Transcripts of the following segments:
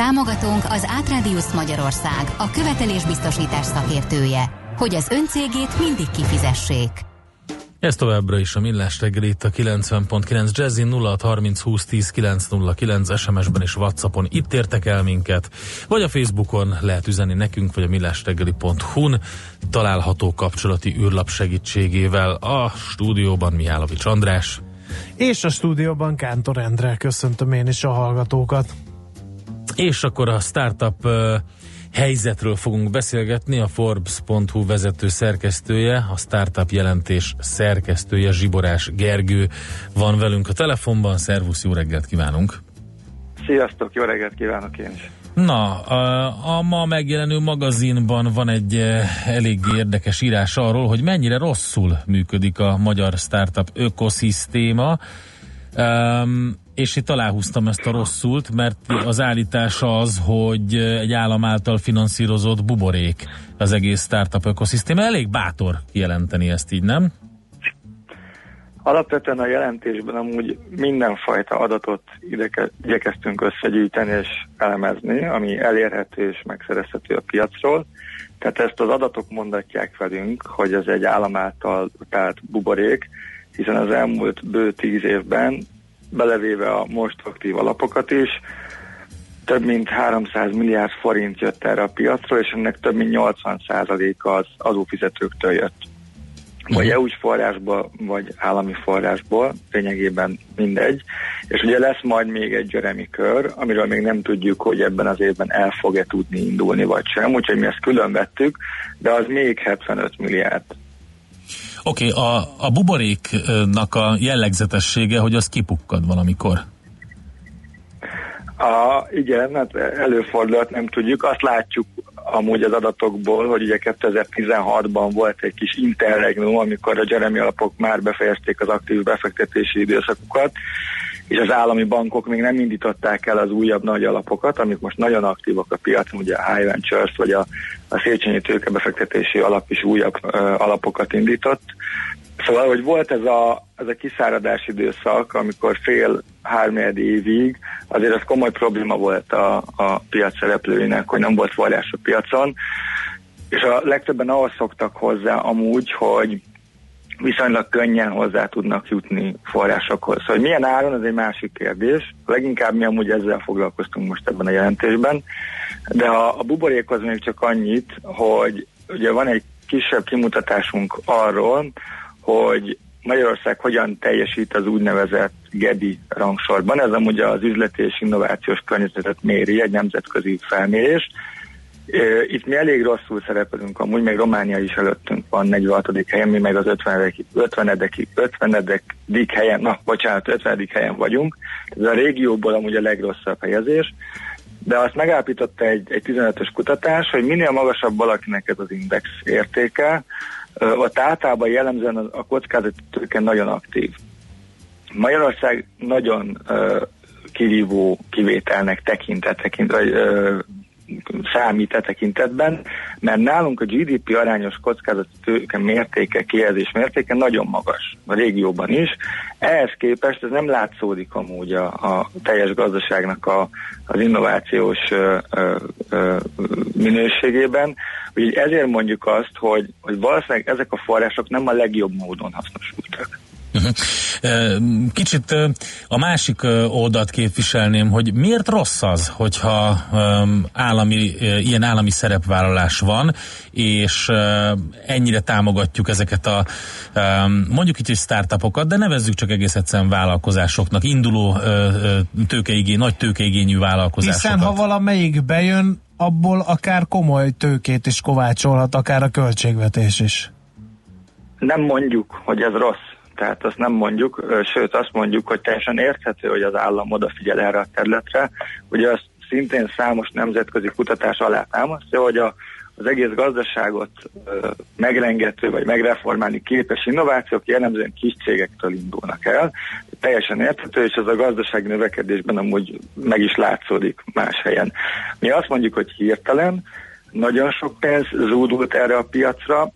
Támogatónk az Átrádiusz Magyarország, a követelésbiztosítás szakértője, hogy az öncégét mindig kifizessék. Ez továbbra is a Millás reggel itt a 90.9 Jazzin 0630 20 10 909 SMS-ben és Whatsappon itt értek el minket, vagy a Facebookon lehet üzenni nekünk, vagy a millásreggeli.hu-n található kapcsolati űrlap segítségével. A stúdióban Mihálovics András. És a stúdióban Kántor Endre. Köszöntöm én is a hallgatókat. És akkor a startup helyzetről fogunk beszélgetni. A Forbes.hu vezető szerkesztője, a startup jelentés szerkesztője Zsiborás Gergő van velünk a telefonban. Szervusz, jó reggelt kívánunk! Sziasztok, jó reggelt kívánok én is! Na, a, a ma megjelenő magazinban van egy elég érdekes írás arról, hogy mennyire rosszul működik a magyar startup ökoszisztéma. Um, és itt aláhúztam ezt a rosszult, mert az állítása az, hogy egy állam által finanszírozott buborék az egész startup ökoszisztéma. Elég bátor kijelenteni ezt így, nem? Alapvetően a jelentésben amúgy mindenfajta adatot ide igyekeztünk összegyűjteni és elemezni, ami elérhető és megszerezhető a piacról. Tehát ezt az adatok mondatják velünk, hogy ez egy állam által tehát buborék, hiszen az elmúlt bő tíz évben belevéve a most aktív alapokat is, több mint 300 milliárd forint jött erre a piacról, és ennek több mint 80%-a az adófizetőktől jött. Vagy mhm. EU-s forrásból, vagy állami forrásból, lényegében mindegy. És ugye lesz majd még egy Jeremy kör, amiről még nem tudjuk, hogy ebben az évben el fog-e tudni indulni, vagy sem. Úgyhogy mi ezt külön vettük, de az még 75 milliárd Oké, okay, a, a buboréknak a jellegzetessége, hogy az kipukkad valamikor. A, igen, hát előfordulhat, nem tudjuk. Azt látjuk amúgy az adatokból, hogy ugye 2016-ban volt egy kis interregnum, amikor a Jeremy alapok már befejezték az aktív befektetési időszakukat, és az állami bankok még nem indították el az újabb nagy alapokat, amik most nagyon aktívak a piacon, ugye a High Ventures vagy a, a Széchenyi tőkebefektetési alap is újabb uh, alapokat indított. Szóval, hogy volt ez a, ez a kiszáradás időszak, amikor fél háromnegyed évig azért az komoly probléma volt a, a piac szereplőinek, hogy nem volt forrás a piacon, és a legtöbben ahhoz szoktak hozzá amúgy, hogy viszonylag könnyen hozzá tudnak jutni forrásokhoz. Szóval, hogy milyen áron, az egy másik kérdés. Leginkább mi amúgy ezzel foglalkoztunk most ebben a jelentésben. De a, a buborékhoz még csak annyit, hogy ugye van egy kisebb kimutatásunk arról, hogy Magyarország hogyan teljesít az úgynevezett GEDI rangsorban. Ez amúgy az üzleti és innovációs környezetet méri, egy nemzetközi felmérés. Itt mi elég rosszul szerepelünk, amúgy meg Románia is előttünk van 46. helyen, mi meg az 50. 50. 50. helyen, na bocsánat, 50. helyen vagyunk. Ez a régióból amúgy a legrosszabb helyezés, de azt megállapította egy, egy 15-ös kutatás, hogy minél magasabb valakinek ez az index értéke, ott általában jellemzően a kockázati tőke nagyon aktív. Magyarország nagyon kirívó kivételnek tekintett, tekint, vagy uh, számít e tekintetben, mert nálunk a GDP arányos kockázati tőke mértéke, kijelzés mértéke nagyon magas, a régióban is. Ehhez képest ez nem látszódik amúgy a, a teljes gazdaságnak a, az innovációs ö, ö, ö, minőségében. Úgyhogy ezért mondjuk azt, hogy, hogy valószínűleg ezek a források nem a legjobb módon hasznosultak. Kicsit a másik oldalt képviselném, hogy miért rossz az, hogyha állami, ilyen állami szerepvállalás van, és ennyire támogatjuk ezeket a mondjuk itt is startupokat, de nevezzük csak egész egyszerűen vállalkozásoknak, induló tőkeigény, nagy tőkeigényű vállalkozásokat. Hiszen ha valamelyik bejön, abból akár komoly tőkét is kovácsolhat, akár a költségvetés is. Nem mondjuk, hogy ez rossz tehát azt nem mondjuk, sőt azt mondjuk, hogy teljesen érthető, hogy az állam odafigyel erre a területre. Ugye azt szintén számos nemzetközi kutatás alá támasztja, hogy a, az egész gazdaságot megrengető vagy megreformálni képes innovációk jellemzően kis cégektől indulnak el. Teljesen érthető, és ez a gazdasági növekedésben amúgy meg is látszódik más helyen. Mi azt mondjuk, hogy hirtelen nagyon sok pénz zúdult erre a piacra,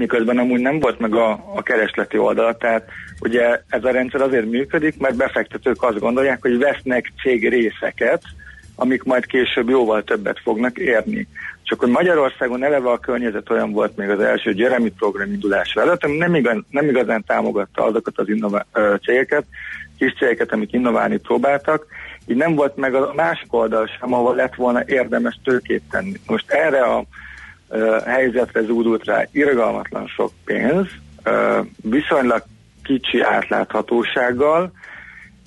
miközben amúgy nem volt meg a, a keresleti oldala, tehát ugye ez a rendszer azért működik, mert befektetők azt gondolják, hogy vesznek cég részeket, amik majd később jóval többet fognak érni. Csak hogy Magyarországon eleve a környezet olyan volt még az első Jeremy program indulása előtt, ami nem, igaz, nem igazán támogatta azokat az innová- cégeket, kis cégeket, amik innoválni próbáltak, így nem volt meg a másik oldal sem, ahol lett volna érdemes tőkét tenni. Most erre a helyzetre zúdult rá irgalmatlan sok pénz, viszonylag kicsi átláthatósággal,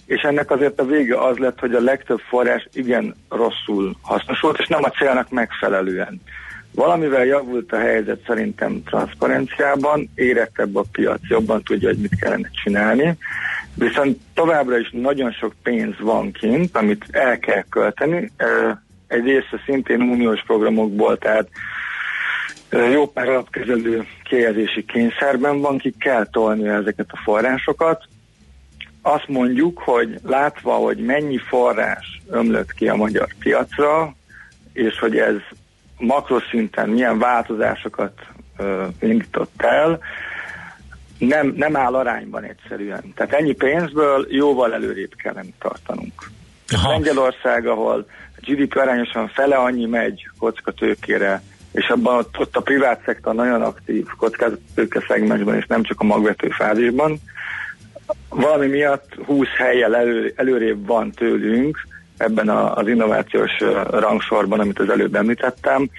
és ennek azért a vége az lett, hogy a legtöbb forrás igen rosszul hasznosult, és nem a célnak megfelelően. Valamivel javult a helyzet szerintem transzparenciában, érettebb a piac, jobban tudja, hogy mit kellene csinálni, viszont továbbra is nagyon sok pénz van kint, amit el kell költeni. Egy része szintén uniós programokból, tehát jó pár alapkezelő kijelzési kényszerben van, ki kell tolni ezeket a forrásokat. Azt mondjuk, hogy látva, hogy mennyi forrás ömlött ki a magyar piacra, és hogy ez makroszinten milyen változásokat ö, indított el, nem, nem áll arányban egyszerűen. Tehát ennyi pénzből jóval előrébb kellene tartanunk. Aha. Lengyelország, ahol a GDP arányosan fele annyi megy kockatőkére, és abban ott, ott a privát szektor nagyon aktív kockázatőke szegmensben, és nem csak a magvető fázisban. Valami miatt 20 helyjel elő, előrébb van tőlünk ebben a, az innovációs rangsorban, amit az előbb említettem,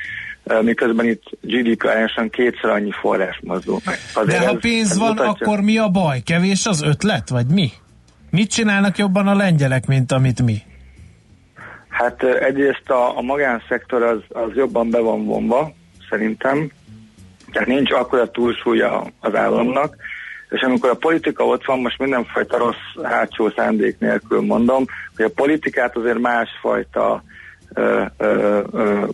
miközben itt GDP arányosan kétszer annyi forrás mozdul meg. Azért De ha ez, pénz ez van, mutatja... akkor mi a baj? Kevés az ötlet, vagy mi? Mit csinálnak jobban a lengyelek, mint amit mi? Hát egyrészt a, a magánszektor az, az jobban be van vonva, szerintem. Tehát nincs akkora túlsúlya az államnak, és amikor a politika ott van, most mindenfajta rossz hátsó szándék nélkül mondom, hogy a politikát azért másfajta ö, ö, ö,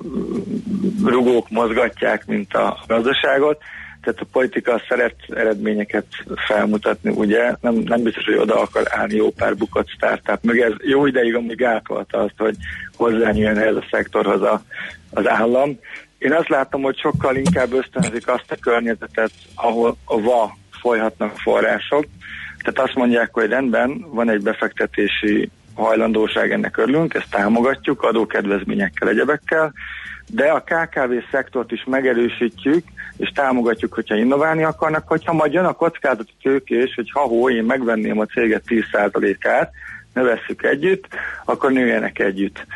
rugók mozgatják, mint a gazdaságot, tehát a politika szeret eredményeket felmutatni, ugye, nem, nem biztos, hogy oda akar állni jó pár bukott startup, meg ez jó ideig amíg gátolta azt, hogy hozzányúljon ez a szektorhoz a, az állam. Én azt látom, hogy sokkal inkább ösztönzik azt a környezetet, ahol a va folyhatnak források. Tehát azt mondják, hogy rendben, van egy befektetési hajlandóság, ennek örülünk, ezt támogatjuk adókedvezményekkel, egyebekkel, de a KKV szektort is megerősítjük, és támogatjuk, hogyha innoválni akarnak, hogyha majd jön a kockázati tőkés, hogy ha hó, én megvenném a céget 10%-át, ne vesszük együtt, akkor nőjenek együtt.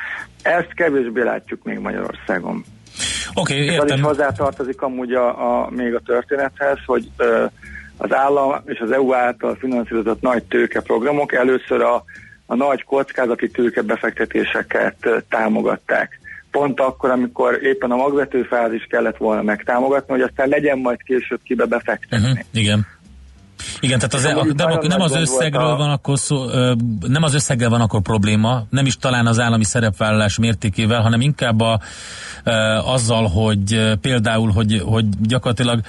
Ezt kevésbé látjuk még Magyarországon. Oké, okay, értem. Az is hozzátartozik amúgy a, a, még a történethez, hogy ö, az állam és az EU által finanszírozott nagy tőkeprogramok először a, a nagy kockázati tőkebefektetéseket támogatták pont akkor, amikor éppen a magvető fázis kellett volna megtámogatni, hogy aztán legyen majd később kibe befektetni. Uh-huh, igen. Igen, tehát az, a, nem, nem az összegről a... van akkor szó, nem az összeggel van akkor probléma, nem is talán az állami szerepvállalás mértékével, hanem inkább a, azzal, hogy például, hogy, hogy gyakorlatilag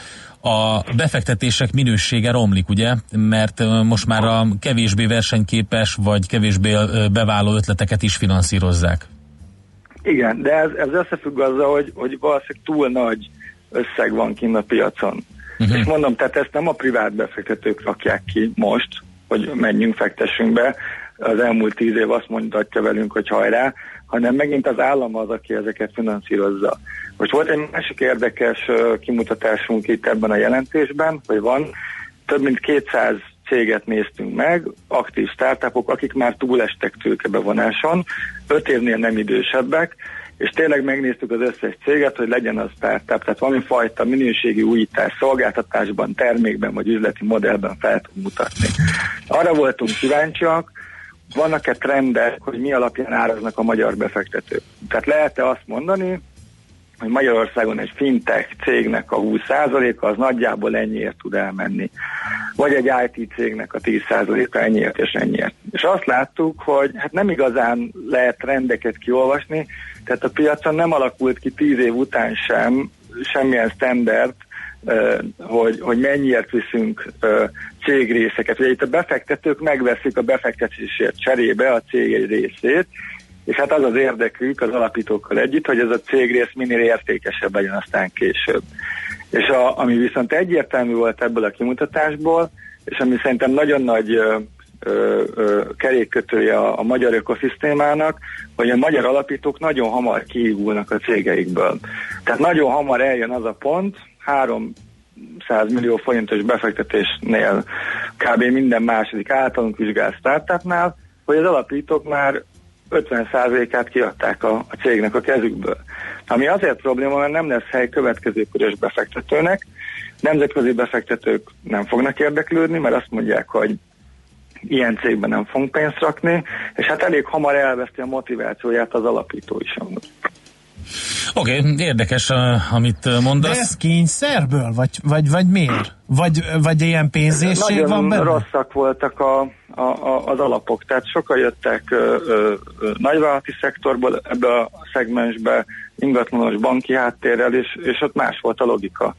a befektetések minősége romlik, ugye? Mert most már a kevésbé versenyképes vagy kevésbé beváló ötleteket is finanszírozzák. Igen, de ez, ez összefügg azzal, hogy, hogy valószínűleg túl nagy összeg van kint a piacon. Uh-huh. És mondom, tehát ezt nem a privát befektetők rakják ki most, hogy menjünk, fektessünk be. Az elmúlt tíz év azt mondhatja velünk, hogy hajrá, hanem megint az állam az, aki ezeket finanszírozza. Most volt egy másik érdekes kimutatásunk itt ebben a jelentésben, hogy van több mint 200 céget néztünk meg, aktív startupok, akik már túlestek tőkebevonáson, öt évnél nem idősebbek, és tényleg megnéztük az összes céget, hogy legyen az startup, tehát valami fajta minőségi újítás szolgáltatásban, termékben vagy üzleti modellben fel tud mutatni. Arra voltunk kíváncsiak, vannak-e trendek, hogy mi alapján áraznak a magyar befektetők. Tehát lehet-e azt mondani, hogy Magyarországon egy fintech cégnek a 20%-a az nagyjából ennyiért tud elmenni. Vagy egy IT cégnek a 10%-a ennyiért és ennyiért. és azt láttuk, hogy hát nem igazán lehet rendeket kiolvasni, tehát a piacon nem alakult ki tíz év után sem semmilyen standard, hogy, hogy mennyiért viszünk cégrészeket. Ugye itt a befektetők megveszik a befektetésért cserébe a cég egy részét, és hát az az érdekük az alapítókkal együtt, hogy ez a cégrész minél értékesebb legyen aztán később. És a, ami viszont egyértelmű volt ebből a kimutatásból, és ami szerintem nagyon nagy ö, ö, ö, kerékkötője a, a magyar ökoszisztémának, hogy a magyar alapítók nagyon hamar kiívulnak a cégeikből. Tehát nagyon hamar eljön az a pont, 300 millió forintos befektetésnél kb. minden második általunk vizsgált startupnál, hogy az alapítók már 50%-át kiadták a, a cégnek a kezükből. Ami azért probléma, mert nem lesz hely következő körös befektetőnek, nemzetközi befektetők nem fognak érdeklődni, mert azt mondják, hogy ilyen cégben nem fogunk pénzt rakni, és hát elég hamar elveszti a motivációját az alapító is. Oké, okay, érdekes, amit mondasz. De ez kényszerből? Vagy, vagy, vagy miért? Vagy, vagy ilyen pénzésség Nagyon van benne? rosszak voltak a, a, a, az alapok, tehát sokan jöttek ö, ö, ö, nagyvállalati szektorból ebbe a szegmensbe, ingatlanos banki háttérrel, és, és ott más volt a logika.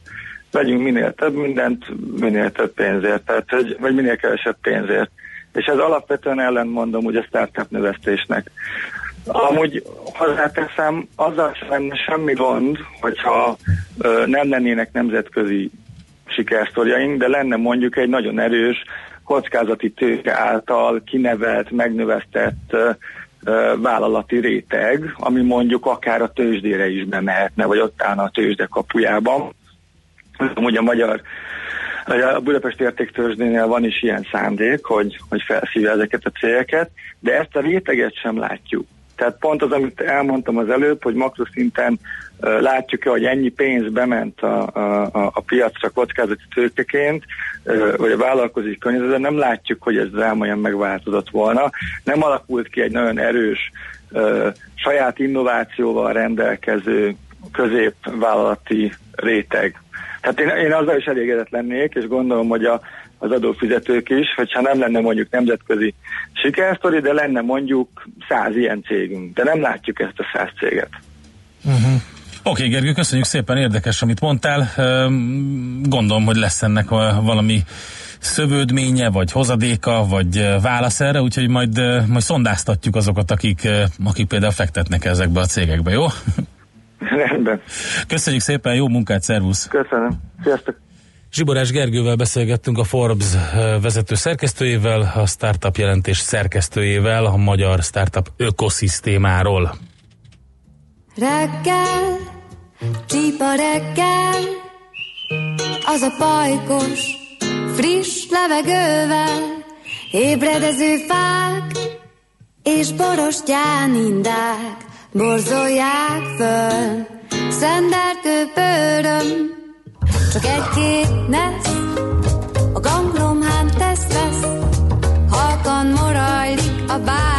Vegyünk minél több mindent, minél több pénzért, tehát, hogy, vagy minél kevesebb pénzért. És ez alapvetően ellentmondom ugye a startup növesztésnek. Amúgy hozzáteszem, azzal sem lenne semmi gond, hogyha ö, nem lennének nemzetközi sikersztorjaink, de lenne mondjuk egy nagyon erős kockázati tőke által kinevelt, megnövesztett ö, ö, vállalati réteg, ami mondjuk akár a tőzsdére is bemehetne, vagy ott állna a tőzsde kapujában. Ugye a magyar a Budapesti Értéktőzsdénél van is ilyen szándék, hogy, hogy felszívja ezeket a cégeket, de ezt a réteget sem látjuk. Tehát pont az, amit elmondtam az előbb, hogy makroszinten látjuk-e, hogy ennyi pénz bement a, a, a piacra kockázati tőkeként, vagy a vállalkozói környezetben, nem látjuk, hogy ez drámaian megváltozott volna. Nem alakult ki egy nagyon erős, saját innovációval rendelkező középvállalati réteg. Tehát én, én azzal is elégedett lennék, és gondolom, hogy a, az adófizetők is, hogyha nem lenne mondjuk nemzetközi sikersztori, de lenne mondjuk száz ilyen cégünk. De nem látjuk ezt a száz céget. Uh-huh. Oké, okay, Gergő, köszönjük szépen, érdekes, amit mondtál. Gondolom, hogy lesz ennek valami szövődménye, vagy hozadéka, vagy válasz erre, úgyhogy majd, majd szondáztatjuk azokat, akik, akik például fektetnek ezekbe a cégekbe, jó? Rendben. Köszönjük szépen, jó munkát, szervusz! Köszönöm. Sziasztok! Zsiborás Gergővel beszélgettünk a Forbes vezető szerkesztőjével, a startup jelentés szerkesztőjével, a magyar startup ökoszisztémáról. Reggel, csípa reggel, az a pajkos, friss levegővel, ébredező fák és borostyán indák borzolják föl, szendertő pöröm, csak egy-két nesz, a ganglomhán tesz-vesz, halkan morajlik a város,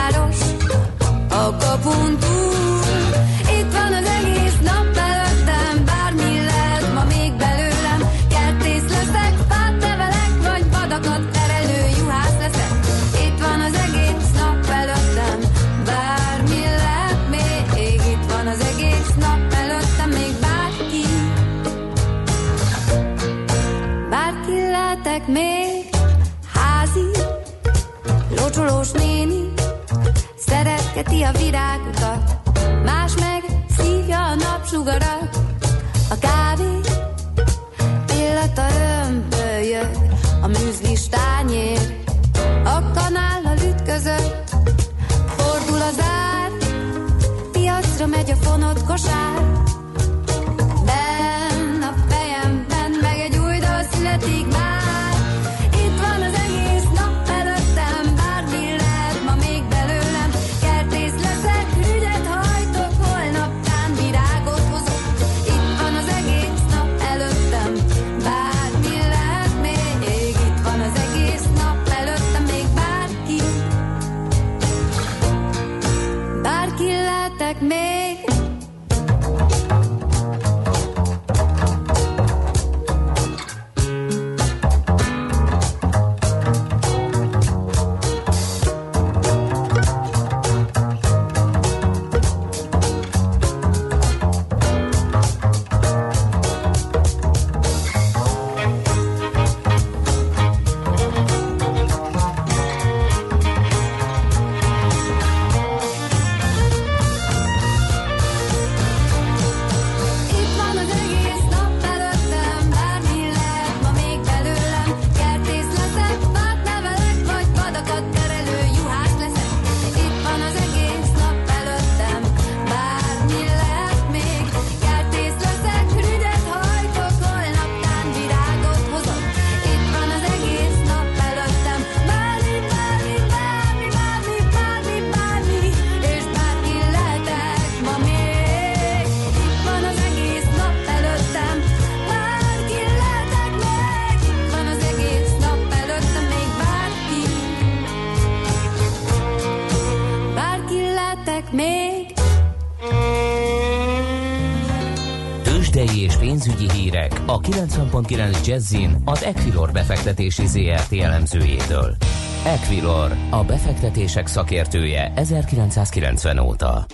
90.9 Jazzin az Equilor befektetési ZRT elemzőjétől. Equilor, a befektetések szakértője 1990 óta.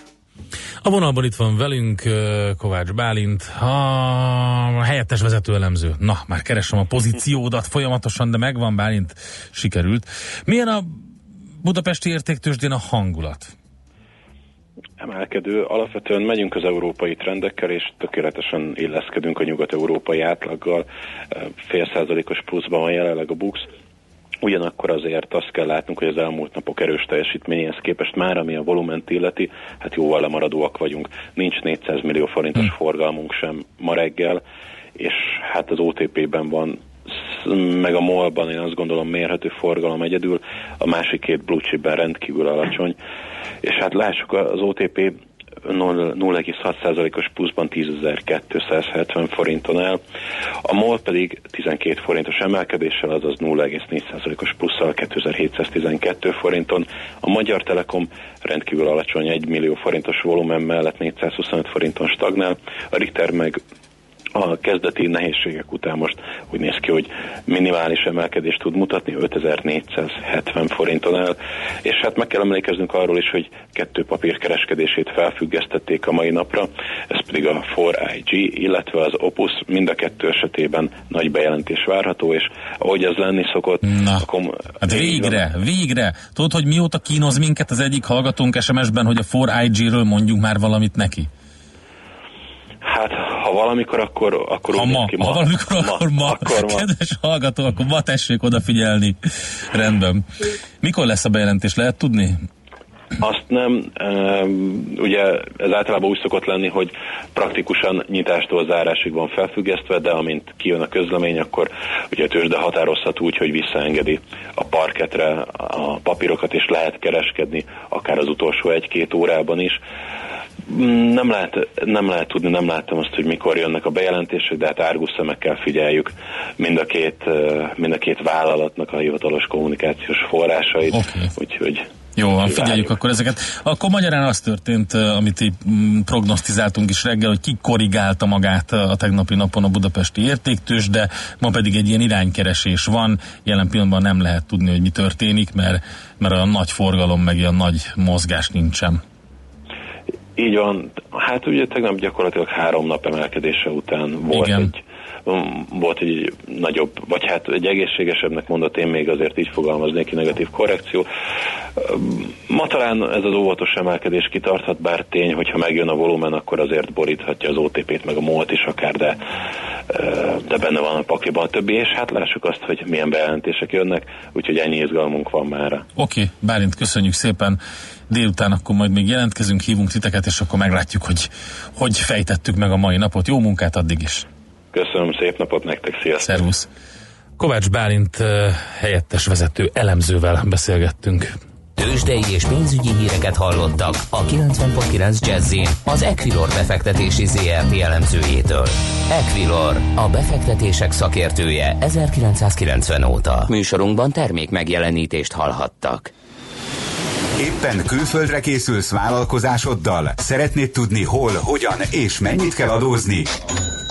A vonalban itt van velünk Kovács Bálint, a helyettes vezető elemző. Na, már keresem a pozíciódat folyamatosan, de megvan Bálint, sikerült. Milyen a budapesti értéktősdén a hangulat? Emelkedő. Alapvetően megyünk az európai trendekkel, és tökéletesen illeszkedünk a nyugat-európai átlaggal. Fél százalékos pluszban van jelenleg a BUX. Ugyanakkor azért azt kell látnunk, hogy az elmúlt napok erős teljesítményéhez képest már, ami a volument illeti, hát jóval lemaradóak vagyunk. Nincs 400 millió forintos hmm. forgalmunk sem ma reggel, és hát az OTP-ben van meg a MOL-ban én azt gondolom mérhető forgalom egyedül, a másik két blue chipben rendkívül alacsony, és hát lássuk az OTP 0,6%-os pluszban 10.270 forinton el, a MOL pedig 12 forintos emelkedéssel, azaz 0,4%-os plusszal 2712 forinton, a Magyar Telekom rendkívül alacsony 1 millió forintos volumen mellett 425 forinton stagnál, a Richter meg a kezdeti nehézségek után most úgy néz ki, hogy minimális emelkedést tud mutatni, 5470 forinton el, és hát meg kell emlékeznünk arról is, hogy kettő papír kereskedését felfüggesztették a mai napra, ez pedig a 4IG, illetve az Opus, mind a kettő esetében nagy bejelentés várható, és ahogy ez lenni szokott, Na, akkor... Hát végre, végre! Tudod, hogy mióta kínoz minket az egyik hallgatónk SMS-ben, hogy a 4IG-ről mondjuk már valamit neki? Hát, ha valamikor, akkor, akkor ha ma, ki ma. Ha valamikor, ma, akkor ma. Akkor ma. Kedves hallgató, akkor ma tessék odafigyelni. Rendben. Mikor lesz a bejelentés, lehet tudni? Azt nem, ugye ez általában úgy szokott lenni, hogy praktikusan nyitástól zárásig van felfüggesztve, de amint kijön a közlemény, akkor ugye a tőzsde határozhat úgy, hogy visszaengedi a parketre a papírokat, és lehet kereskedni akár az utolsó egy-két órában is. Nem lehet, nem lehet tudni, nem láttam azt, hogy mikor jönnek a bejelentések, de hát árgus szemekkel figyeljük mind a két, mind a két vállalatnak a hivatalos kommunikációs forrásait, okay. úgyhogy jó, van, figyeljük akkor ezeket. Akkor magyarán az történt, amit így mm, prognosztizáltunk is reggel, hogy kikorrigálta magát a tegnapi napon a budapesti értéktős, de ma pedig egy ilyen iránykeresés van. Jelen pillanatban nem lehet tudni, hogy mi történik, mert, mert a nagy forgalom meg a nagy mozgás nincsen. Így van. Hát ugye tegnap gyakorlatilag három nap emelkedése után volt Igen. egy volt egy nagyobb, vagy hát egy egészségesebbnek mondott, én még azért így fogalmaznék ki negatív korrekció. Ma talán ez az óvatos emelkedés kitarthat, bár tény, hogyha megjön a volumen, akkor azért boríthatja az OTP-t, meg a MOLT is akár, de, de benne van a pakliban a többi, és hát lássuk azt, hogy milyen bejelentések jönnek, úgyhogy ennyi izgalmunk van már. Oké, okay, Bálint, köszönjük szépen délután akkor majd még jelentkezünk, hívunk titeket, és akkor meglátjuk, hogy hogy fejtettük meg a mai napot. Jó munkát addig is! Köszönöm, szép napot nektek, sziasztok! Szervusz! Kovács Bálint helyettes vezető elemzővel beszélgettünk. Tőzsdei és pénzügyi híreket hallottak a 90.9 jazz az Equilor befektetési ZRT elemzőjétől. Equilor, a befektetések szakértője 1990 óta. Műsorunkban termék megjelenítést hallhattak. Éppen külföldre készülsz vállalkozásoddal? Szeretnéd tudni hol, hogyan és mennyit kell adózni?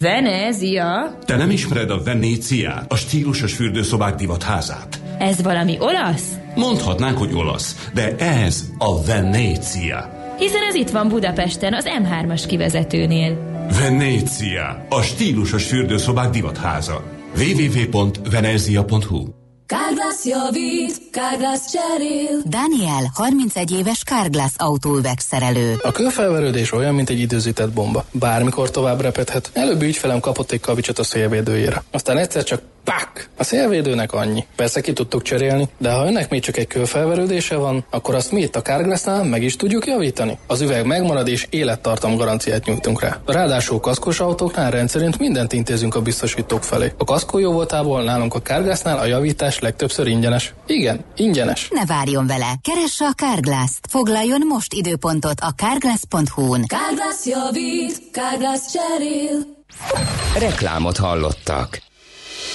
Venézia? Te nem ismered a Venéciát, a stílusos fürdőszobák divatházát? Ez valami olasz? Mondhatnánk, hogy olasz, de ez a Venécia. Hiszen ez itt van Budapesten, az M3-as kivezetőnél. Venécia, a stílusos fürdőszobák divatháza. www.venezia.hu Kárglász javít, Kárglász cserél. Daniel, 31 éves Kárglász autóüvegszerelő. A kőfelverődés olyan, mint egy időzített bomba. Bármikor tovább repedhet. Előbb ügyfelem kapott egy kavicsot a szélvédőjére. Aztán egyszer csak Pak! A szélvédőnek annyi. Persze ki tudtuk cserélni, de ha önnek még csak egy kőfelverődése van, akkor azt mi itt a Carglassnál meg is tudjuk javítani. Az üveg megmarad és élettartam garanciát nyújtunk rá. Ráadásul kaszkos autóknál rendszerint mindent intézünk a biztosítók felé. A kaszkó jó voltából nálunk a Carglassnál a javítás legtöbbször ingyenes. Igen, ingyenes. Ne várjon vele, keresse a Carglass-t. Foglaljon most időpontot a carglass.hu-n. Kárglász javít, Kárglász cserél. Reklámot hallottak.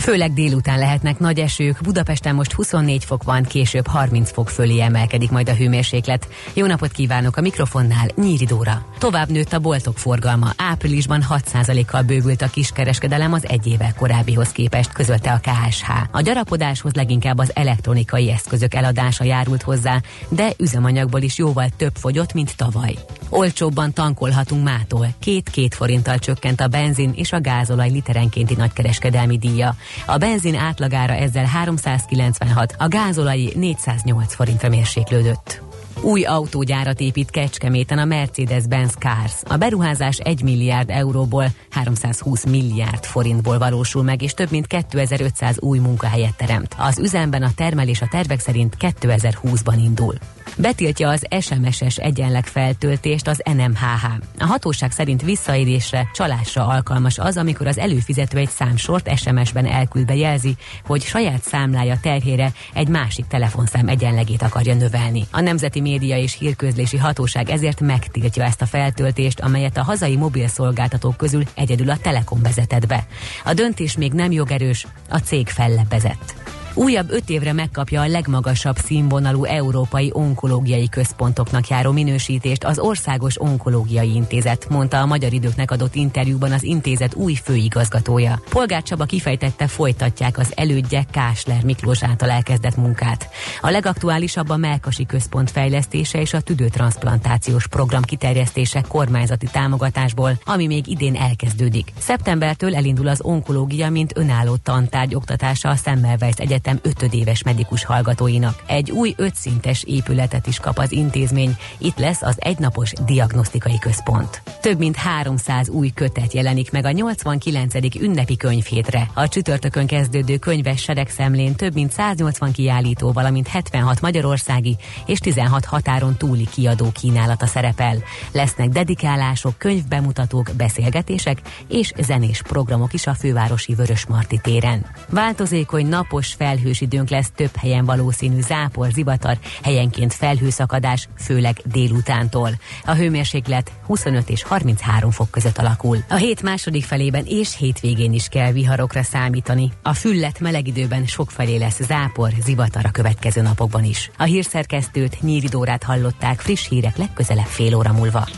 Főleg délután lehetnek nagy esők, Budapesten most 24 fok van, később 30 fok fölé emelkedik majd a hőmérséklet. Jó napot kívánok a mikrofonnál, Nyíri Dóra. Tovább nőtt a boltok forgalma, áprilisban 6%-kal bővült a kiskereskedelem az egy évvel korábbihoz képest, közölte a KSH. A gyarapodáshoz leginkább az elektronikai eszközök eladása járult hozzá, de üzemanyagból is jóval több fogyott, mint tavaly. Olcsóbban tankolhatunk mától. Két-két forinttal csökkent a benzin és a gázolaj literenkénti nagykereskedelmi díja. A benzin átlagára ezzel 396, a gázolai 408 forintra mérséklődött. Új autógyárat épít Kecskeméten a Mercedes-Benz Cars. A beruházás 1 milliárd euróból 320 milliárd forintból valósul meg, és több mint 2500 új munkahelyet teremt. Az üzemben a termelés a tervek szerint 2020-ban indul. Betiltja az SMS-es egyenleg feltöltést az NMHH. A hatóság szerint visszaélésre, csalásra alkalmas az, amikor az előfizető egy számsort SMS-ben elküldve jelzi, hogy saját számlája terhére egy másik telefonszám egyenlegét akarja növelni. A Nemzeti Média és Hírközlési Hatóság ezért megtiltja ezt a feltöltést, amelyet a hazai mobil szolgáltatók közül egyedül a Telekom vezetett be. A döntés még nem jogerős, a cég fellebbezett. Újabb öt évre megkapja a legmagasabb színvonalú európai onkológiai központoknak járó minősítést az Országos Onkológiai Intézet, mondta a Magyar Időknek adott interjúban az intézet új főigazgatója. Polgár Csaba kifejtette, folytatják az elődje Kásler Miklós által elkezdett munkát. A legaktuálisabb a Melkasi Központ fejlesztése és a tüdőtransplantációs program kiterjesztése kormányzati támogatásból, ami még idén elkezdődik. Szeptembertől elindul az onkológia, mint önálló tantárgy oktatása a Semmelweis Egyetem Egyetem ötödéves medikus hallgatóinak. Egy új ötszintes épületet is kap az intézmény, itt lesz az egynapos diagnosztikai központ. Több mint 300 új kötet jelenik meg a 89. ünnepi könyvhétre. A csütörtökön kezdődő könyves seregszemlén több mint 180 kiállító, valamint 76 magyarországi és 16 határon túli kiadó kínálata szerepel. Lesznek dedikálások, könyvbemutatók, beszélgetések és zenés programok is a fővárosi Vörösmarty téren. Változékony napos fel felhős időnk lesz, több helyen valószínű zápor, zivatar, helyenként felhőszakadás, főleg délutántól. A hőmérséklet 25 és 33 fok között alakul. A hét második felében és hétvégén is kell viharokra számítani. A füllet meleg időben sokfelé lesz zápor, zivatar a következő napokban is. A hírszerkesztőt Nyíridórát hallották friss hírek legközelebb fél óra múlva.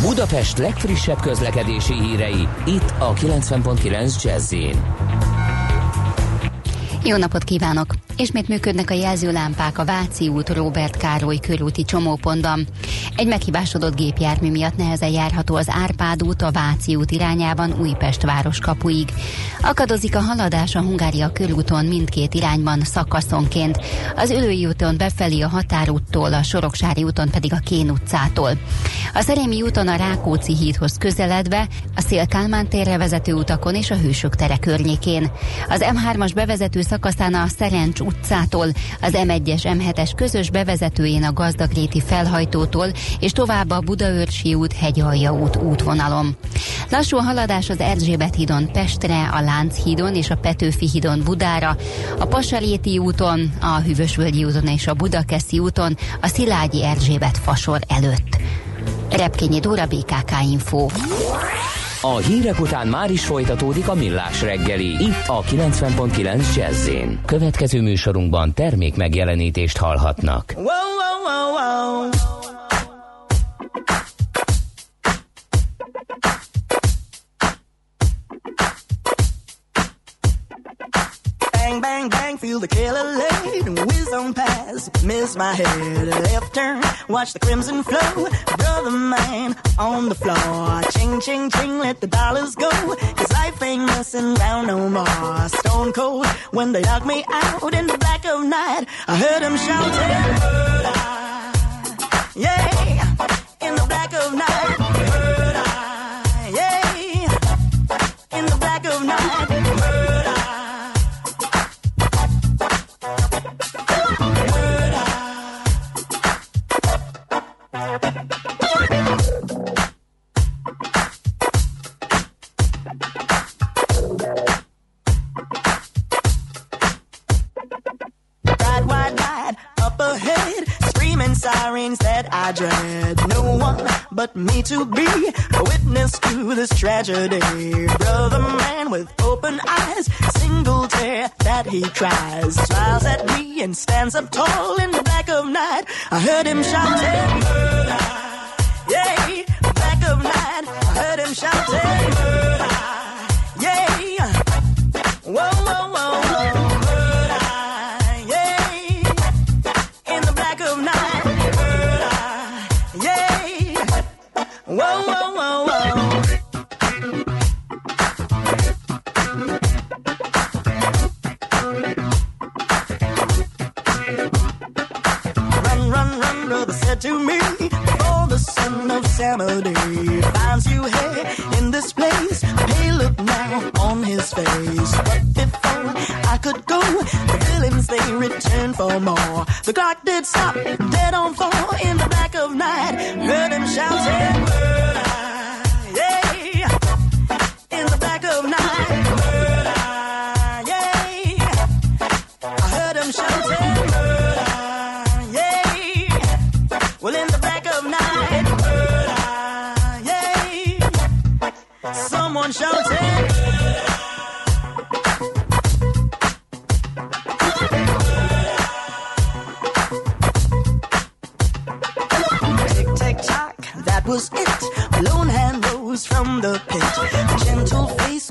Budapest legfrissebb közlekedési hírei, itt a 90.9 jazz jó napot kívánok! Ismét működnek a jelzőlámpák a Váci út Robert Károly körúti csomópontban. Egy meghibásodott gépjármű miatt nehezen járható az Árpád út a Váci út irányában Újpest városkapuig. Akadozik a haladás a Hungária körúton mindkét irányban szakaszonként. Az Ülői úton befelé a Határúttól, a Soroksári úton pedig a Kén utcától. A Szerémi úton a Rákóczi hídhoz közeledve, a Szél-Kálmán térre vezető utakon és a Hősök tere környékén. Az M3-as bevezető szakaszán a Szerencs utcától, az M1-es M7-es közös bevezetőjén a Gazdagréti felhajtótól és tovább a Budaörsi út, Hegyalja út útvonalon. Lassú a haladás az Erzsébet hídon Pestre, a Lánchídon és a Petőfi hídon Budára, a Pasaréti úton, a Hűvösvölgyi úton és a Budakeszi úton, a Szilágyi Erzsébet fasor előtt. Repkényi Dóra BKK Info. A hírek után már is folytatódik a millás reggeli. Itt a 90.9 jazz Következő műsorunkban termék megjelenítést hallhatnak. Wow, wow, wow, wow. Bang, bang, feel the killer whiz on past. Miss my head, left turn, watch the crimson flow. Brother man on the floor. Ching, ching, ching, let the dollars go. Cause life ain't messing around no more. Stone cold when they knock me out in the black of night. I heard them shouting. Yeah, this tragedy. Brother man with open eyes, single tear that he cries. Smiles at me and stands up tall in the black of night. I heard him shouting, said to me, before the son of Samadhi finds you here in this place. Hey, look now on his face. But before I could go, the villains they returned for more. The clock did stop, dead on four in the black of night. Heard him shouting,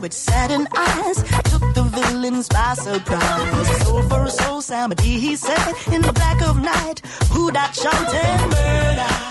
with saddened eyes took the villains by surprise. Soul for a soul, Samadhi, he said, in the black of night. Who that murder? Murder.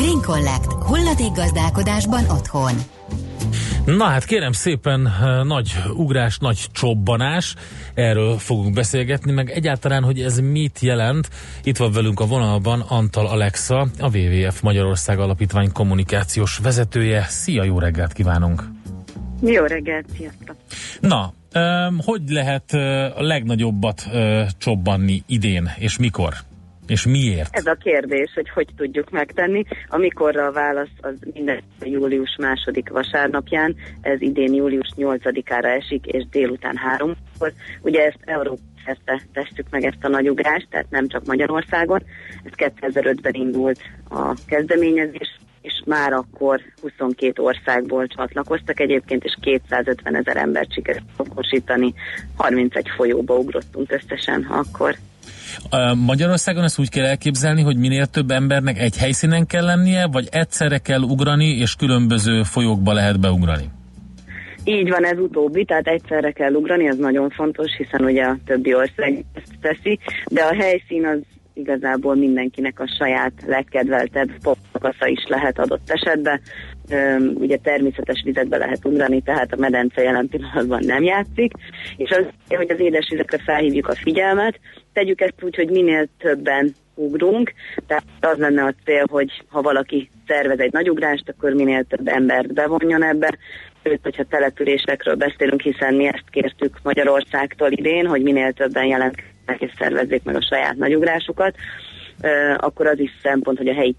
Green Collect. Hulladék gazdálkodásban otthon. Na hát kérem szépen, eh, nagy ugrás, nagy csobbanás, erről fogunk beszélgetni, meg egyáltalán, hogy ez mit jelent. Itt van velünk a vonalban Antal Alexa, a WWF Magyarország Alapítvány kommunikációs vezetője. Szia, jó reggelt kívánunk! Jó reggelt, sziasztok! Na, em, hogy lehet eh, a legnagyobbat eh, csobbanni idén, és mikor? És miért? Ez a kérdés, hogy hogy tudjuk megtenni. Amikorra a válasz az minden július második vasárnapján, ez idén július 8-ára esik, és délután háromkor. Ugye ezt Európa szerte tesszük meg ezt a nagy ugrást, tehát nem csak Magyarországon. Ez 2005-ben indult a kezdeményezés, és már akkor 22 országból csatlakoztak egyébként, és 250 ezer embert sikerült okosítani. 31 folyóba ugrottunk összesen akkor. Magyarországon ezt úgy kell elképzelni, hogy minél több embernek egy helyszínen kell lennie, vagy egyszerre kell ugrani, és különböző folyókba lehet beugrani? Így van ez utóbbi, tehát egyszerre kell ugrani, ez nagyon fontos, hiszen ugye a többi ország ezt teszi, de a helyszín az igazából mindenkinek a saját legkedveltebb popszakasza is lehet adott esetben. Üm, ugye természetes vizekbe lehet ugrani, tehát a medence jelen pillanatban nem játszik, és az, hogy az édesvizekre felhívjuk a figyelmet, tegyük ezt úgy, hogy minél többen ugrunk, tehát az lenne a cél, hogy ha valaki szervez egy nagy ugrást, akkor minél több embert bevonjon ebbe, sőt, hogyha településekről beszélünk, hiszen mi ezt kértük Magyarországtól idén, hogy minél többen jelentkeznek és szervezzék meg a saját nagyugrásukat, akkor az is szempont, hogy a helyi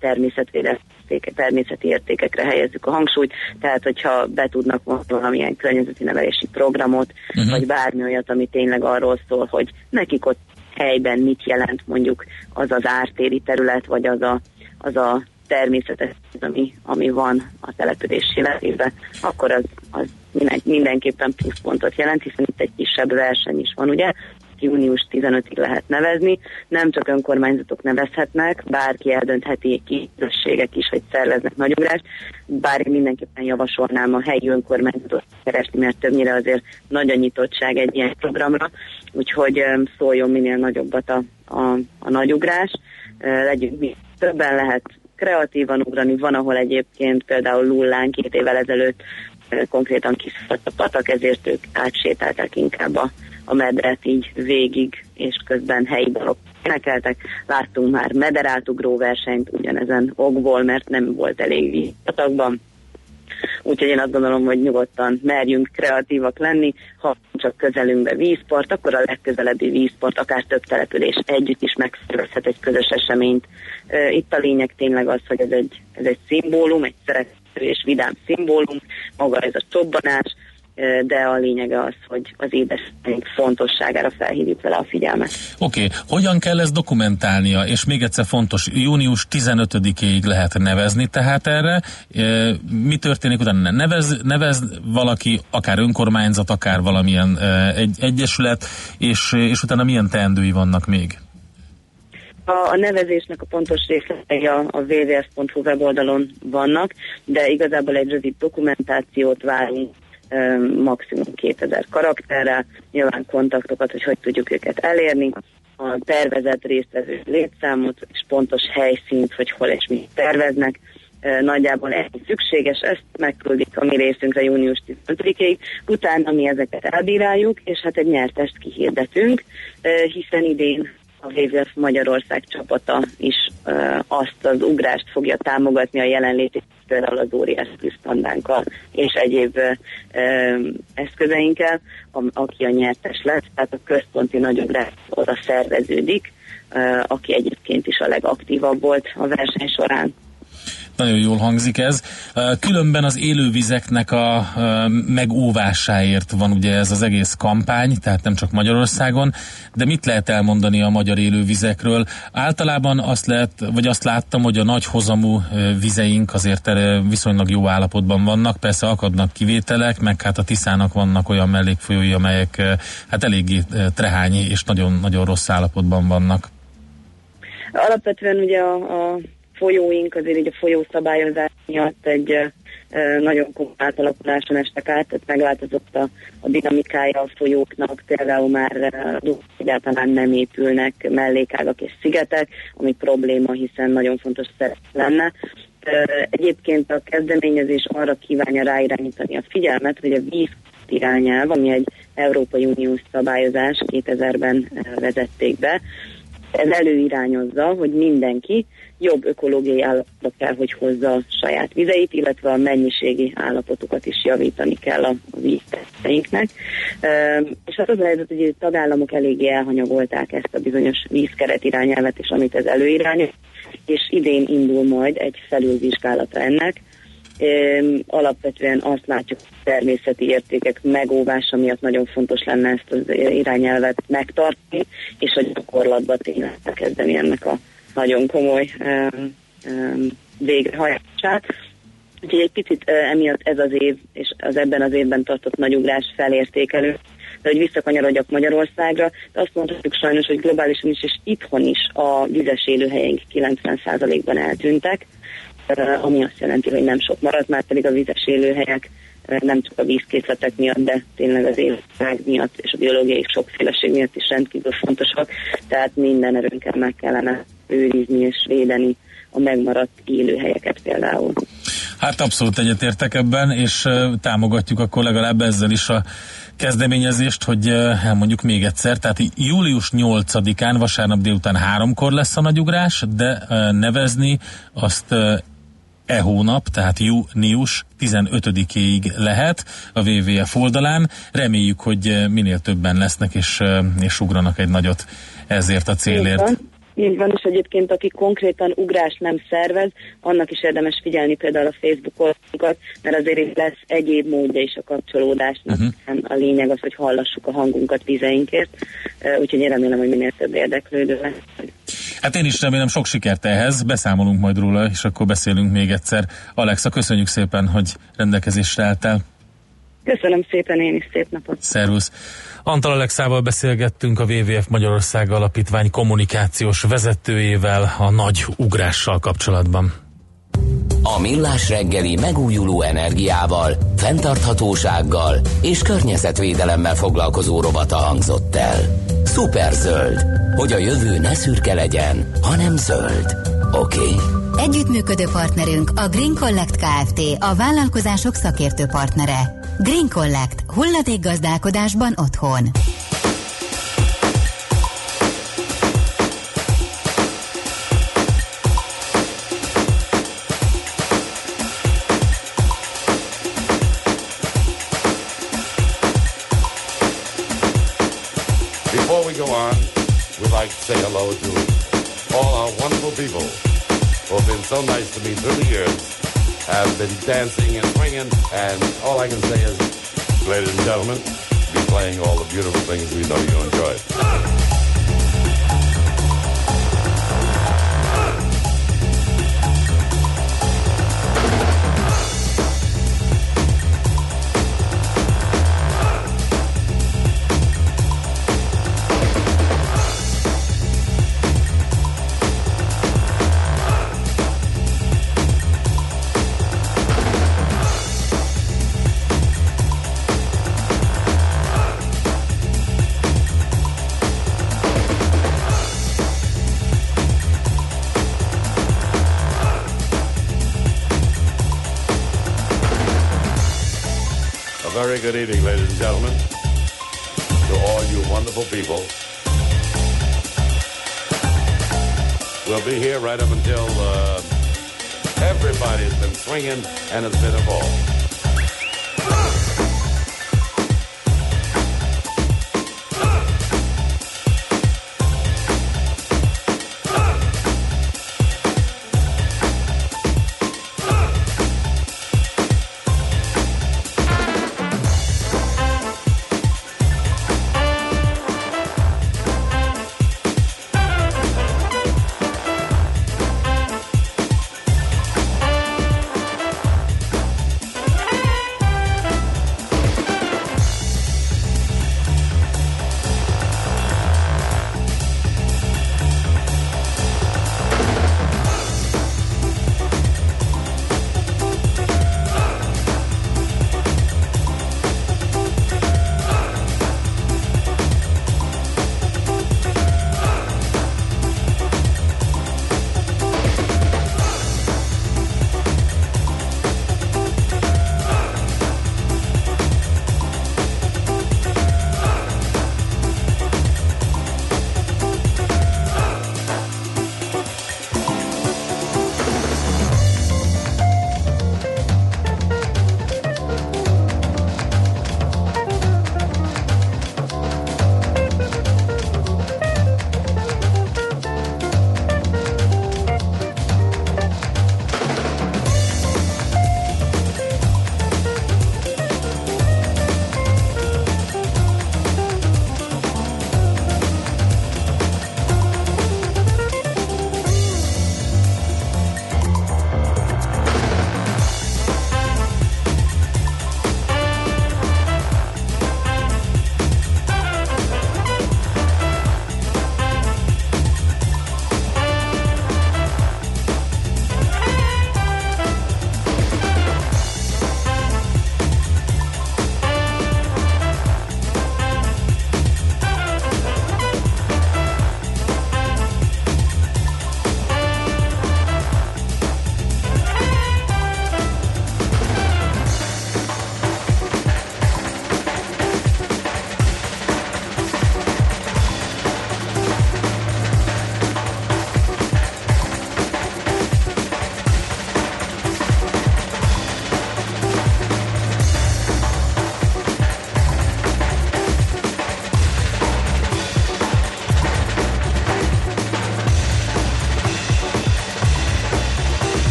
természeti értékekre helyezzük a hangsúlyt, tehát hogyha be tudnak valamilyen környezeti nevelési programot, uh-huh. vagy bármi olyat, ami tényleg arról szól, hogy nekik ott helyben mit jelent mondjuk az az ártéri terület, vagy az a, az a természetes, ami, ami van a település életében, akkor az, az minden, mindenképpen pluszpontot jelent, hiszen itt egy kisebb verseny is van, ugye? Június 15-ig lehet nevezni, nem csak önkormányzatok nevezhetnek, bárki eldöntheti ki közösségek is, hogy szerveznek nagyugrást, bár én mindenképpen javasolnám a helyi önkormányzatot keresni, mert többnyire azért nagy a nyitottság egy ilyen programra, úgyhogy szóljon minél nagyobbat a, a, a nagyugrás, legyünk mi többen lehet kreatívan ugrani, van, ahol egyébként például Lullán két évvel ezelőtt konkrétan kiszakadt a patak, ezért ők átsétálták inkább a, a medret így végig, és közben helyi dalok énekeltek. Láttunk már mederátugró versenyt ugyanezen okból, mert nem volt elég víz a patakban. Úgyhogy én azt gondolom, hogy nyugodtan merjünk kreatívak lenni, ha csak közelünkbe vízport, akkor a legközelebbi vízport, akár több település együtt is megszervezhet egy közös eseményt. Itt a lényeg tényleg az, hogy ez egy, ez egy szimbólum, egy szerető és vidám szimbólum, maga ez a csobbanás, de a lényege az, hogy az édesanyag fontosságára felhívjuk vele a figyelmet. Oké, okay. hogyan kell ezt dokumentálnia? És még egyszer fontos, június 15-ig lehet nevezni tehát erre. Mi történik utána? Nevez, nevez valaki, akár önkormányzat, akár valamilyen egy, egyesület, és, és utána milyen teendői vannak még? A, a nevezésnek a pontos részletei a, a www.hu weboldalon vannak, de igazából egy rövid dokumentációt várunk maximum 2000 karakterrel, nyilván kontaktokat, hogy hogy tudjuk őket elérni, a tervezett résztvevő létszámot és pontos helyszínt, hogy hol és mit terveznek. Nagyjából ennyi szükséges, ezt megküldik a mi részünkre június 15-ig, utána mi ezeket elbíráljuk, és hát egy nyertest kihirdetünk, ö, hiszen idén a WWF Magyarország csapata is uh, azt az ugrást fogja támogatni a jelenlétét például az óriás pluszpandánkkal és egyéb um, eszközeinkkel, am, aki a nyertes lesz, tehát a központi nagyugrás oda szerveződik, uh, aki egyébként is a legaktívabb volt a verseny során. Nagyon jól hangzik ez. Különben az élővizeknek a megóvásáért van ugye ez az egész kampány, tehát nem csak Magyarországon, de mit lehet elmondani a magyar élővizekről? Általában azt lehet, vagy azt láttam, hogy a nagy hozamú vizeink azért viszonylag jó állapotban vannak, persze akadnak kivételek, meg hát a Tiszának vannak olyan mellékfolyói, amelyek hát eléggé trehányi és nagyon-nagyon rossz állapotban vannak. Alapvetően ugye a, a folyóink azért így a folyószabályozás miatt egy nagyon komoly átalakuláson estek át, tehát megváltozott a, a dinamikája a folyóknak, például már egyáltalán nem épülnek mellékágak és szigetek, ami probléma, hiszen nagyon fontos szerep lenne. Egyébként a kezdeményezés arra kívánja ráirányítani a figyelmet, hogy a víz irányelv, ami egy Európai Uniós szabályozás 2000-ben vezették be, ez előirányozza, hogy mindenki jobb ökológiai állapotba kell, hogy hozza a saját vizeit, illetve a mennyiségi állapotokat is javítani kell a vízteszteinknek. És hát az a helyzet, hogy a tagállamok eléggé elhanyagolták ezt a bizonyos vízkeret irányelvet, és amit ez előirányoz, és idén indul majd egy felülvizsgálata ennek, alapvetően azt látjuk, hogy természeti értékek megóvása miatt nagyon fontos lenne ezt az irányelvet megtartani, és a gyakorlatban tényleg kezdeni ennek a nagyon komoly um, um, végrehajtását. Úgyhogy egy picit emiatt ez az év, és az ebben az évben tartott nagyugrás felértékelő, de hogy visszakanyarodjak Magyarországra, de azt mondhatjuk sajnos, hogy globálisan is és itthon is a vizes élőhelyeink 90%-ban eltűntek, ami azt jelenti, hogy nem sok maradt, már pedig a vizes élőhelyek nem csak a vízkészletek miatt, de tényleg az életek miatt és a biológiai sokféleség miatt is rendkívül fontosak, tehát minden erőnkkel meg kellene őrizni és védeni a megmaradt élőhelyeket például. Hát abszolút egyetértek ebben, és támogatjuk akkor legalább ezzel is a kezdeményezést, hogy elmondjuk még egyszer, tehát július 8-án, vasárnap délután háromkor lesz a nagyugrás, de nevezni azt e hónap, tehát június 15-ig lehet a WWF oldalán. Reméljük, hogy minél többen lesznek, és, és ugranak egy nagyot ezért a célért. Így van, és egyébként aki konkrétan ugrás nem szervez, annak is érdemes figyelni például a Facebook oldalunkat, mert azért itt lesz egyéb módja is a kapcsolódásnak. Uh-huh. A lényeg az, hogy hallassuk a hangunkat vizeinkért, úgyhogy én remélem, hogy minél több érdeklődő lesz. Hát én is remélem sok sikert ehhez, beszámolunk majd róla, és akkor beszélünk még egyszer. Alexa, köszönjük szépen, hogy rendelkezésre álltál. Köszönöm szépen, én is szép napot. Szervusz. Antal Alexával beszélgettünk a WWF Magyarország Alapítvány kommunikációs vezetőjével a nagy ugrással kapcsolatban. A Millás reggeli megújuló energiával, fenntarthatósággal és környezetvédelemmel foglalkozó rovata hangzott el. Superzöld, hogy a jövő ne szürke legyen, hanem zöld. Oké? Okay. Együttműködő partnerünk a Green Collect Kft. a vállalkozások szakértő partnere. Green Collect. Hulladékgazdálkodásban otthon. Before we go on, we'd like to say hello to all our wonderful people who have been so nice to me through the years, have been dancing and swinging, and all I can say is, ladies and gentlemen, be playing all the beautiful things we know you enjoy. Good evening, ladies and gentlemen, to all you wonderful people. We'll be here right up until uh, everybody's been swinging and it's been a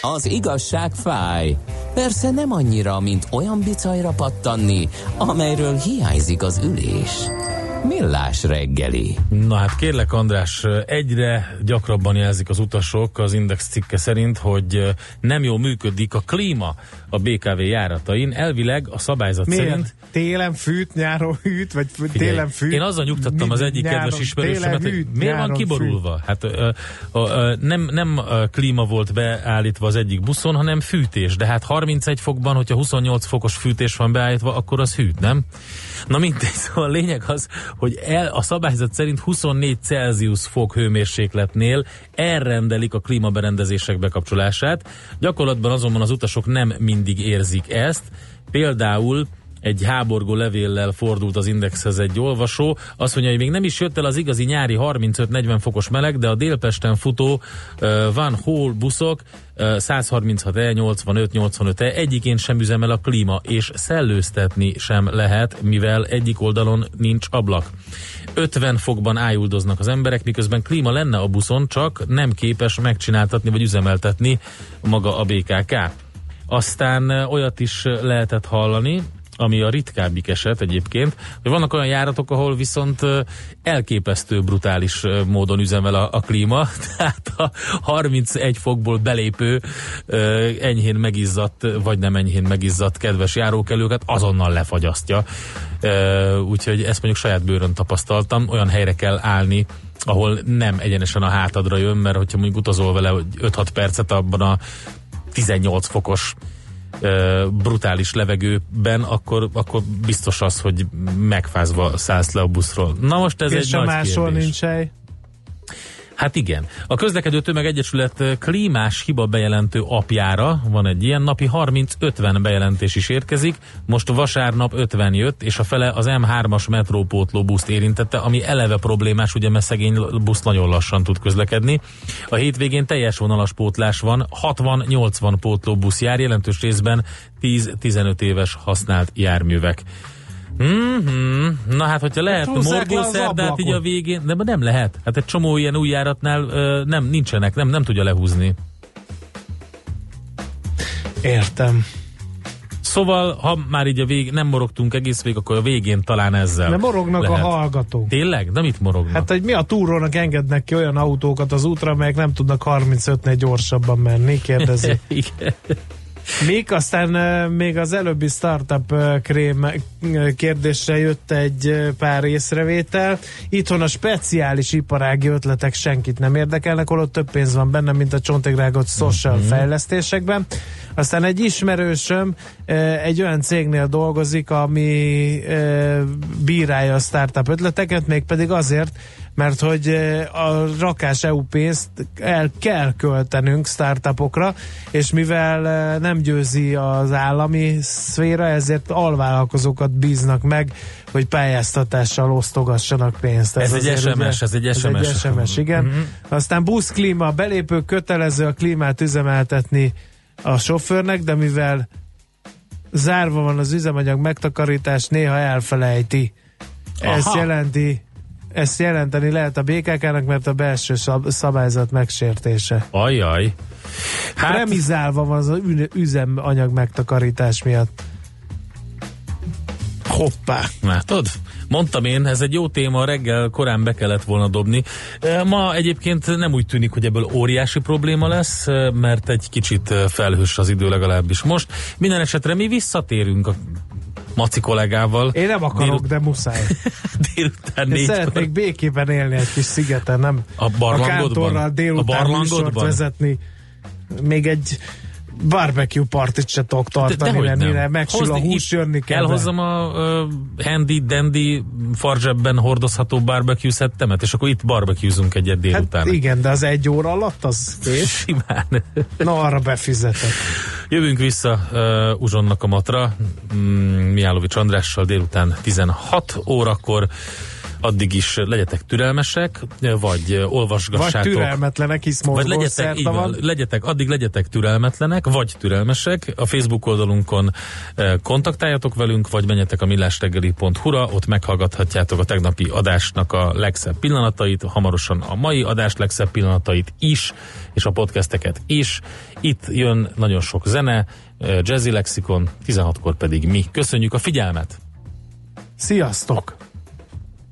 az igazság fáj. Persze nem annyira, mint olyan bicajra pattanni, amelyről hiányzik az ülés. Millás reggeli. Na hát kérlek András, egyre gyakrabban jelzik az utasok az Index cikke szerint, hogy nem jól működik a klíma a BKV járatain. Elvileg a szabályzat Miért? szerint Télen fűt, nyáron hűt, vagy Figyelj, télen fűt? Én azzal nyugtattam az egyik nyáron- kedves ismerősemet, télen hogy miért van kiborulva? Hát ö, ö, ö, nem, nem klíma volt beállítva az egyik buszon, hanem fűtés. De hát 31 fokban, hogyha 28 fokos fűtés van beállítva, akkor az hűt, nem? Na mindegy, szóval a lényeg az, hogy el, a szabályzat szerint 24 Celsius fok hőmérsékletnél elrendelik a klímaberendezések bekapcsolását. Gyakorlatban azonban az utasok nem mindig érzik ezt. Például egy háborgó levéllel fordult az Indexhez egy olvasó. Azt mondja, hogy még nem is jött el az igazi nyári 35-40 fokos meleg, de a Délpesten futó uh, Van Hall buszok uh, 136E, 85, 85E egyikén sem üzemel a klíma, és szellőztetni sem lehet, mivel egyik oldalon nincs ablak. 50 fokban ájuldoznak az emberek, miközben klíma lenne a buszon, csak nem képes megcsináltatni vagy üzemeltetni maga a BKK. Aztán olyat is lehetett hallani, ami a ritkábbik eset egyébként, hogy vannak olyan járatok, ahol viszont elképesztő brutális módon üzemel a, a klíma, tehát a 31 fokból belépő enyhén megizzadt, vagy nem enyhén megizzadt kedves járókelőket azonnal lefagyasztja. Úgyhogy ezt mondjuk saját bőrön tapasztaltam, olyan helyre kell állni, ahol nem egyenesen a hátadra jön, mert hogyha mondjuk utazol vele hogy 5-6 percet abban a 18 fokos ö, brutális levegőben, akkor, akkor biztos az, hogy megfázva szállsz le a buszról. Na most ez És egy a nagy máshol kérdés. nincs hely. Hát igen. A Közlekedő Tömeg Egyesület ö, klímás hiba bejelentő apjára van egy ilyen, napi 30-50 bejelentés is érkezik, most vasárnap 50 jött, és a fele az M3-as metrópótló buszt érintette, ami eleve problémás, ugye mert szegény busz nagyon lassan tud közlekedni. A hétvégén teljes vonalas pótlás van, 60-80 pótló busz jár, jelentős részben 10-15 éves használt járművek. Mm-hmm. Na hát, hogyha lehet az morgószerdát így a végén, de nem lehet. Hát egy csomó ilyen új járatnál ö, nem, nincsenek, nem, nem tudja lehúzni. Értem. Szóval, ha már így a vég, nem morogtunk egész végig, akkor a végén talán ezzel De morognak lehet. a hallgatók. Tényleg? De mit morognak? Hát, hogy mi a túrónak engednek ki olyan autókat az útra, amelyek nem tudnak 35-nél gyorsabban menni, kérdezi. Igen. Még aztán még az előbbi startup krém kérdésre jött egy pár észrevétel. Itthon a speciális iparági ötletek senkit nem érdekelnek, holott több pénz van benne, mint a csontigrágot social Mhm. fejlesztésekben. Aztán egy ismerősöm egy olyan cégnél dolgozik, ami bírálja a startup ötleteket, mégpedig azért, mert hogy uh, a rakás EU pénzt el kell költenünk startupokra, és mivel uh, nem győzi az állami szféra, ezért alvállalkozókat bíznak meg, hogy pályáztatással osztogassanak pénzt. Ez egy azért SMS, ez egy Ez SMS. egy SMS, igen. Mhm. Aztán buszklíma, belépő kötelező a klímát üzemeltetni a sofőrnek, de mivel zárva van az üzemanyag megtakarítás, néha elfelejti. Ez Aha. jelenti ezt jelenteni lehet a BKK-nak, mert a belső szab- szabályzat megsértése. Ajaj. Hát, Remizálva van az ü- üzemanyag megtakarítás miatt. Hoppá! Látod? Mondtam én, ez egy jó téma, reggel korán be kellett volna dobni. E, Ma egyébként nem úgy tűnik, hogy ebből óriási probléma lesz, e, mert egy kicsit e, felhős az idő legalábbis most. Minden esetre mi visszatérünk a Maci kollégával. Én nem akarok, Délut- de muszáj. délután négykor. szeretnék békében élni egy kis szigeten, nem A barlangodban? a A délután műsort barlangodban? vezetni. Még egy barbecue partit se tudok tartani, mert nem. mire megsül a hús, jönni kell. Elhozzam a uh, handy dandy farzsebben hordozható barbecue szettemet, és akkor itt barbecuezunk egyet délután. Hát igen, de az egy óra alatt az és Simán. Na, arra befizetek. Jövünk vissza uh, Uzsonnak a matra, mm, Miálovics Andrással délután 16 órakor. Addig is legyetek türelmesek, vagy olvasgassátok. Vagy türelmetlenek, hisz vagy legyetek, így van, legyetek, addig legyetek türelmetlenek, vagy türelmesek. A Facebook oldalunkon eh, kontaktáljatok velünk, vagy menjetek a millásreggeli.hu-ra, ott meghallgathatjátok a tegnapi adásnak a legszebb pillanatait, hamarosan a mai adás legszebb pillanatait is, és a podcasteket is. Itt jön nagyon sok zene, eh, Jazzy Lexikon, 16-kor pedig mi. Köszönjük a figyelmet! Sziasztok!